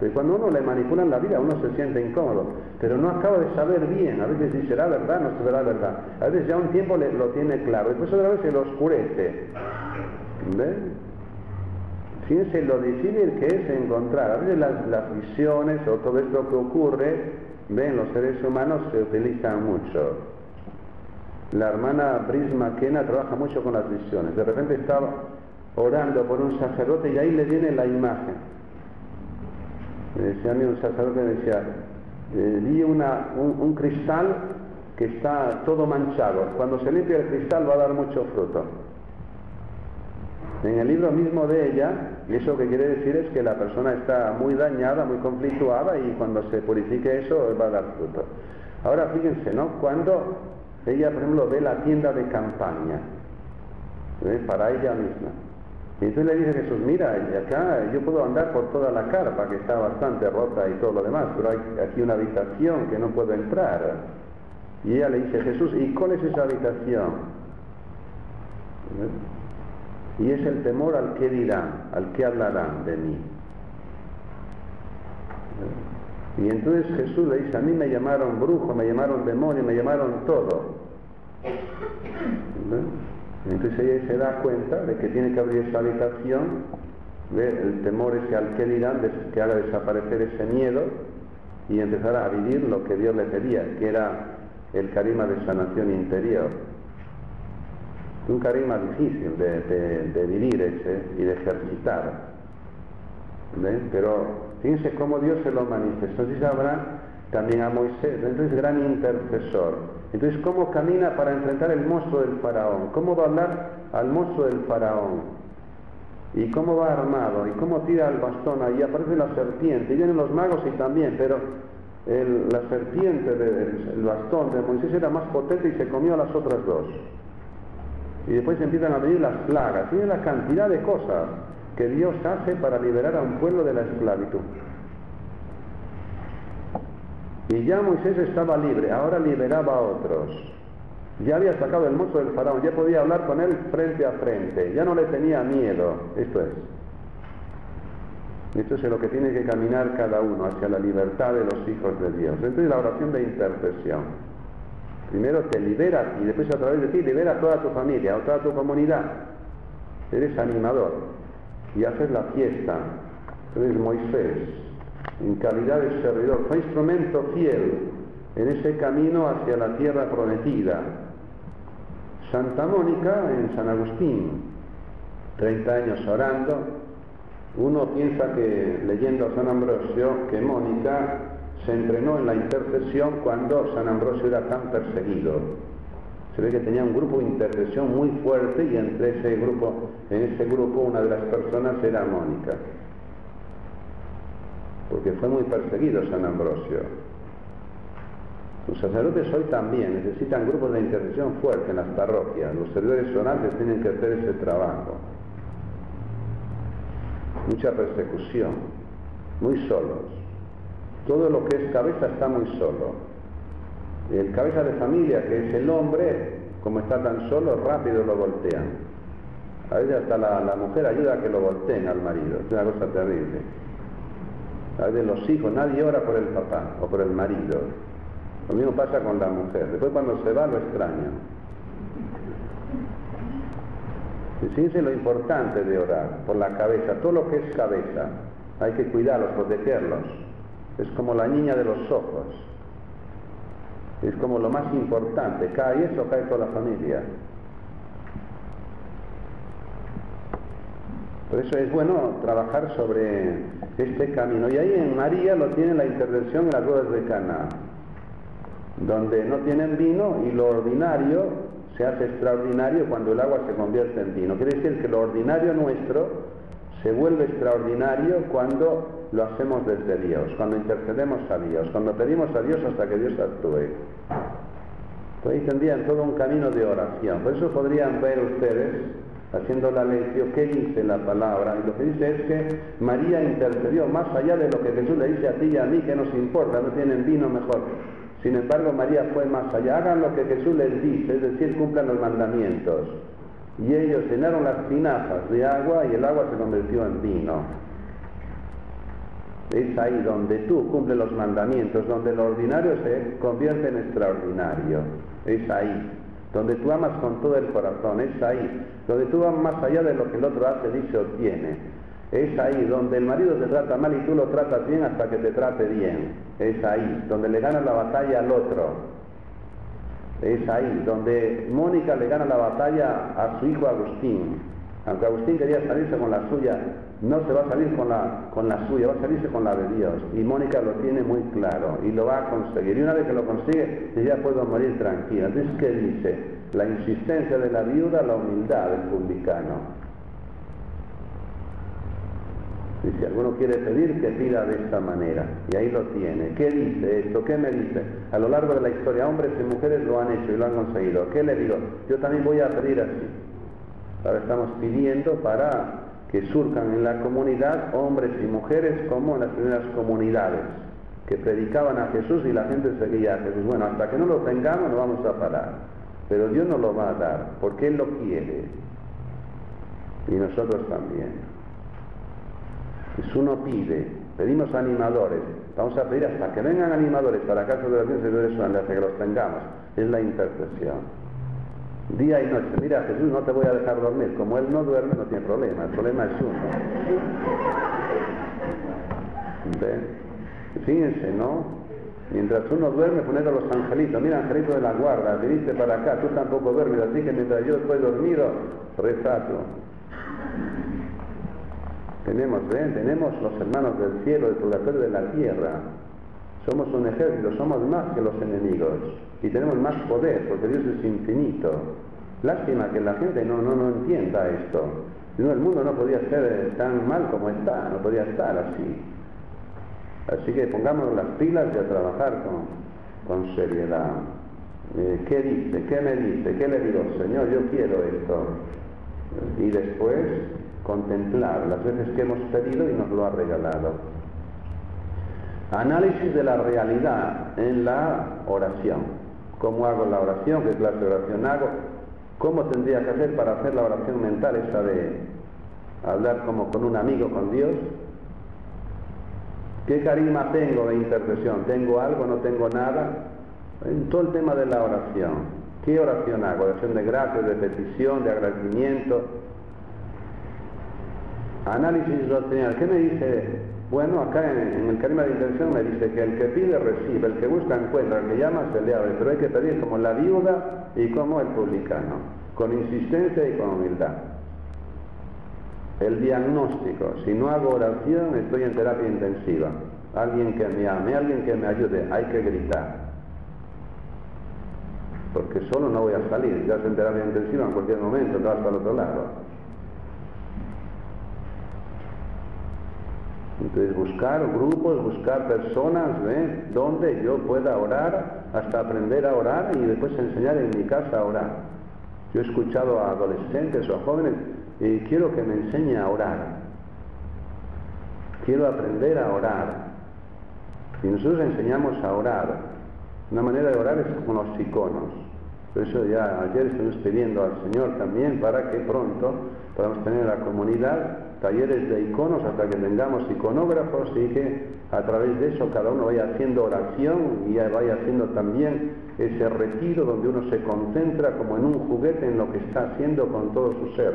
Speaker 1: Pero cuando uno le manipulan la vida, uno se siente incómodo. Pero no acaba de saber bien. A veces dice, ¿será verdad? No será verdad. A veces ya un tiempo lo tiene claro. Después otra vez se lo oscurece. ¿Ven? Fíjense lo difícil que es encontrar. A veces las, visiones o todo esto que ocurre, ven, los seres humanos se utilizan mucho. La hermana Brisma Kena trabaja mucho con las visiones. De repente estaba orando por un sacerdote y ahí le viene la imagen. Me decía a mí un sacerdote, me decía, eh, una, un, cristal que está todo manchado. Cuando se limpia el cristal va a dar mucho fruto. En el libro mismo de ella, eso que quiere decir es que la persona está muy dañada, muy conflictuada y cuando se purifique eso va a dar fruto. Ahora fíjense, ¿no? Cuando ella, por ejemplo, ve la tienda de campaña, ¿eh? para ella misma. Y entonces le dice Jesús, mira, acá yo puedo andar por toda la carpa, que está bastante rota y todo lo demás, pero hay aquí una habitación que no puedo entrar. Y ella le dice, Jesús, ¿y cuál es esa habitación? Y es el temor al que dirán, al que hablarán de mí. Y entonces Jesús le dice, a mí me llamaron brujo, me llamaron demonio, me llamaron todo. Entonces ella se da cuenta de que tiene que abrir esa habitación, ve el temor ese al que haga desaparecer ese miedo y empezar a vivir lo que Dios le pedía, que era el carisma de sanación interior. Un carisma difícil de, vivir ese y de ejercitar. Pero fíjense cómo Dios se lo manifestó. Si sabrá también a Moisés, entonces gran intercesor. Entonces, ¿cómo camina para enfrentar el monstruo del faraón? ¿Cómo va a hablar al monstruo del faraón? ¿Y cómo va armado? ¿Y cómo tira el bastón? Ahí aparece la serpiente. Y vienen los magos y también, pero la serpiente del bastón de Moisés era más potente y se comió a las otras dos. Y después empiezan a venir las plagas. Tiene la cantidad de cosas que Dios hace para liberar a un pueblo de la esclavitud. Y ya Moisés estaba libre, ahora liberaba a otros. Ya había sacado el mozo del faraón, ya podía hablar con él frente a frente, ya no le tenía miedo. Esto es. Esto es lo que tiene que caminar cada uno hacia la libertad de los hijos de Dios. Entonces la oración de intercesión. Primero te liberas y después a través de ti libera a toda tu familia, a toda tu comunidad. Eres animador y haces la fiesta. Eres Moisés, en calidad de servidor, fue instrumento fiel en ese camino hacia la tierra prometida. Santa Mónica en San Agustín, 30 años orando, uno piensa que leyendo a San Ambrosio que Mónica se entrenó en la intercesión cuando San Ambrosio era tan perseguido. Se ve que tenía un grupo de intercesión muy fuerte y entre ese grupo, en ese grupo una de las personas era Mónica porque fue muy perseguido San Ambrosio. Los sacerdotes hoy también necesitan grupos de intercesión fuertes en las parroquias. Los servidores sonantes tienen que hacer ese trabajo. Mucha persecución, muy solos. Todo lo que es cabeza está muy solo. El cabeza de familia, que es el hombre, como está tan solo, rápido lo voltean. A veces hasta la mujer ayuda a que lo volteen al marido. Es una cosa terrible de los hijos, nadie ora por el papá o por el marido. Lo mismo pasa con la mujer. Después cuando se va lo extraña. Fíjense lo importante de orar, por la cabeza, todo lo que es cabeza, hay que cuidarlos, protegerlos. Es como la niña de los ojos. Es como lo más importante. Cae eso, cae toda la familia. Por eso es bueno trabajar sobre este camino. Y ahí en María lo tiene la intervención en las bodas de Cana, donde no tienen vino y lo ordinario se hace extraordinario cuando el agua se convierte en vino. Quiere decir que lo ordinario nuestro se vuelve extraordinario cuando lo hacemos desde Dios, cuando intercedemos a Dios, cuando pedimos a Dios hasta que Dios actúe. Entonces ahí todo un camino de oración. Por eso podrían ver ustedes haciendo la lección, ¿qué dice la palabra? Y lo que dice es que María intercedió más allá de lo que Jesús le dice a ti y a mí, que nos importa, no tienen vino mejor. Sin embargo, María fue más allá. Hagan lo que Jesús les dice, es decir, cumplan los mandamientos. Y ellos llenaron las tinajas de agua y el agua se convirtió en vino. Es ahí donde tú cumples los mandamientos, donde lo ordinario se convierte en extraordinario. Es ahí donde tú amas con todo el corazón, es ahí, donde tú vas más allá de lo que el otro hace, dice o tiene. Es ahí donde el marido te trata mal y tú lo tratas bien hasta que te trate bien. Es ahí, donde le ganas la batalla al otro. Es ahí, donde Mónica le gana la batalla a su hijo Agustín. Aunque Agustín quería salirse con la suya, no se va a salir con la, con la suya, va a salirse con la de Dios. Y Mónica lo tiene muy claro y lo va a conseguir. Y una vez que lo consigue, ya puedo morir tranquila. Entonces, ¿qué dice? La insistencia de la viuda, la humildad del publicano. Y si alguno quiere pedir, que pida de esta manera. Y ahí lo tiene. ¿Qué dice esto? ¿Qué me dice? A lo largo de la historia, hombres y mujeres lo han hecho y lo han conseguido. ¿Qué le digo? Yo también voy a pedir así. Ahora estamos pidiendo para que surcan en la comunidad hombres y mujeres como en las primeras comunidades, que predicaban a Jesús y la gente seguía a Jesús. Bueno, hasta que no lo tengamos no vamos a parar, pero Dios nos lo va a dar, porque Él lo quiere, y nosotros también. Si uno pide, pedimos animadores, vamos a pedir hasta que vengan animadores para de servidores hasta que los tengamos, es la intercesión. Día y noche. Mira, Jesús no te voy a dejar dormir. Como Él no duerme, no tiene problema. El problema es uno. Fíjense, ¿no? Mientras uno duerme, poned a los angelitos. Mira, angelito de la guarda, viniste para acá, tú tampoco duermes, así que mientras yo estoy dormido, rezato. Tenemos, ¿ven? Tenemos los hermanos del cielo, del purgatorio de la tierra. Somos un ejército, somos más que los enemigos. Y tenemos más poder, porque Dios es infinito. Lástima que la gente no, no, no entienda esto. No, el mundo no podía ser tan mal como está, no podía estar así. Así que pongamos las pilas y a trabajar con, con seriedad. Eh, ¿Qué dice? ¿Qué me dice? ¿Qué le digo? Señor, yo quiero esto. Y después contemplar las veces que hemos pedido y nos lo ha regalado. Análisis de la realidad en la oración. ¿Cómo hago la oración? ¿Qué clase de oración hago? ¿Cómo tendría que hacer para hacer la oración mental esa de hablar como con un amigo con Dios? ¿Qué carisma tengo de intercesión? ¿Tengo algo? ¿No tengo nada? En todo el tema de la oración. ¿Qué oración hago? ¿Oración de gracias, de petición, de agradecimiento? Análisis doctrinal. ¿Qué me dice? Bueno, acá en, el carisma de intercesión me dice que el que pide recibe, el que busca encuentra, el que llama se le abre, pero hay que pedir como la viuda y como el publicano, con insistencia y con humildad el diagnóstico. Si no hago oración, estoy en terapia intensiva. Alguien que me ame, alguien que me ayude, hay que gritar. Porque solo no voy a salir, ya en terapia intensiva en cualquier momento, vas para el otro lado. Entonces buscar grupos, buscar personas ¿eh? donde yo pueda orar, hasta aprender a orar y después enseñar en mi casa a orar. Yo he escuchado a adolescentes o a jóvenes y quiero que me enseñe a orar. Quiero aprender a orar. Y nosotros enseñamos a orar. Una manera de orar es como los iconos. Por eso ya ayer estuvimos pidiendo al Señor también para que pronto podamos tener en la comunidad talleres de iconos hasta que tengamos iconógrafos y que a través de eso cada uno vaya haciendo oración y vaya haciendo también ese retiro donde uno se concentra como en un juguete en lo que está haciendo con todo su ser.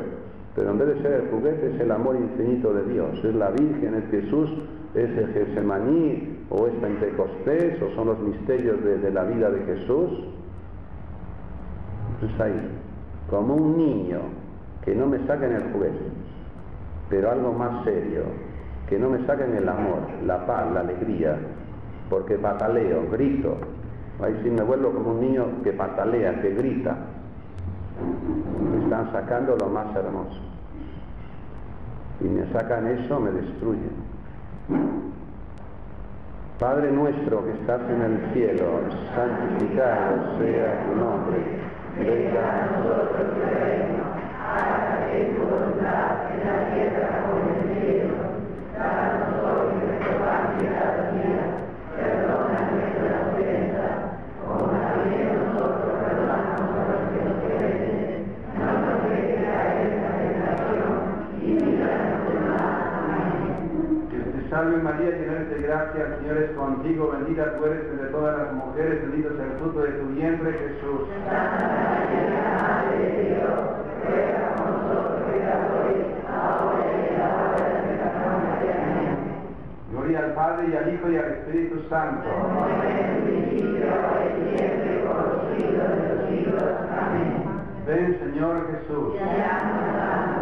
Speaker 1: Pero en vez de ser el juguete es el amor infinito de Dios, es la Virgen, es Jesús, es el Getsemaní, o es Pentecostés, o son los misterios de, la vida de Jesús. Entonces ahí, como un niño, que no me saquen el juguete, pero algo más serio, que no me saquen el amor, la paz, la alegría, porque pataleo, grito. Ahí sí me vuelvo como un niño que patalea, que grita. Me están sacando lo más hermoso. Y me sacan eso, me destruyen. Padre nuestro que estás en el cielo, santificado sea tu nombre. Venga a nosotros tu reino. Salve María, llena de gracia, el Señor es contigo, bendita tú eres entre todas las mujeres, bendito es el fruto de tu vientre, Jesús. Santa María, Madre de Dios, ruega por nosotros pecadores, ahora y en la hora de nuestra muerte. Amén. Gloria al Padre y al Hijo y al Espíritu Santo. Ven, Señor Jesús.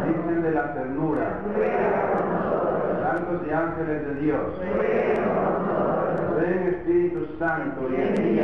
Speaker 1: Virgen de la ternura. Santos y ángeles de Dios. Ven, Espíritu Santo. Y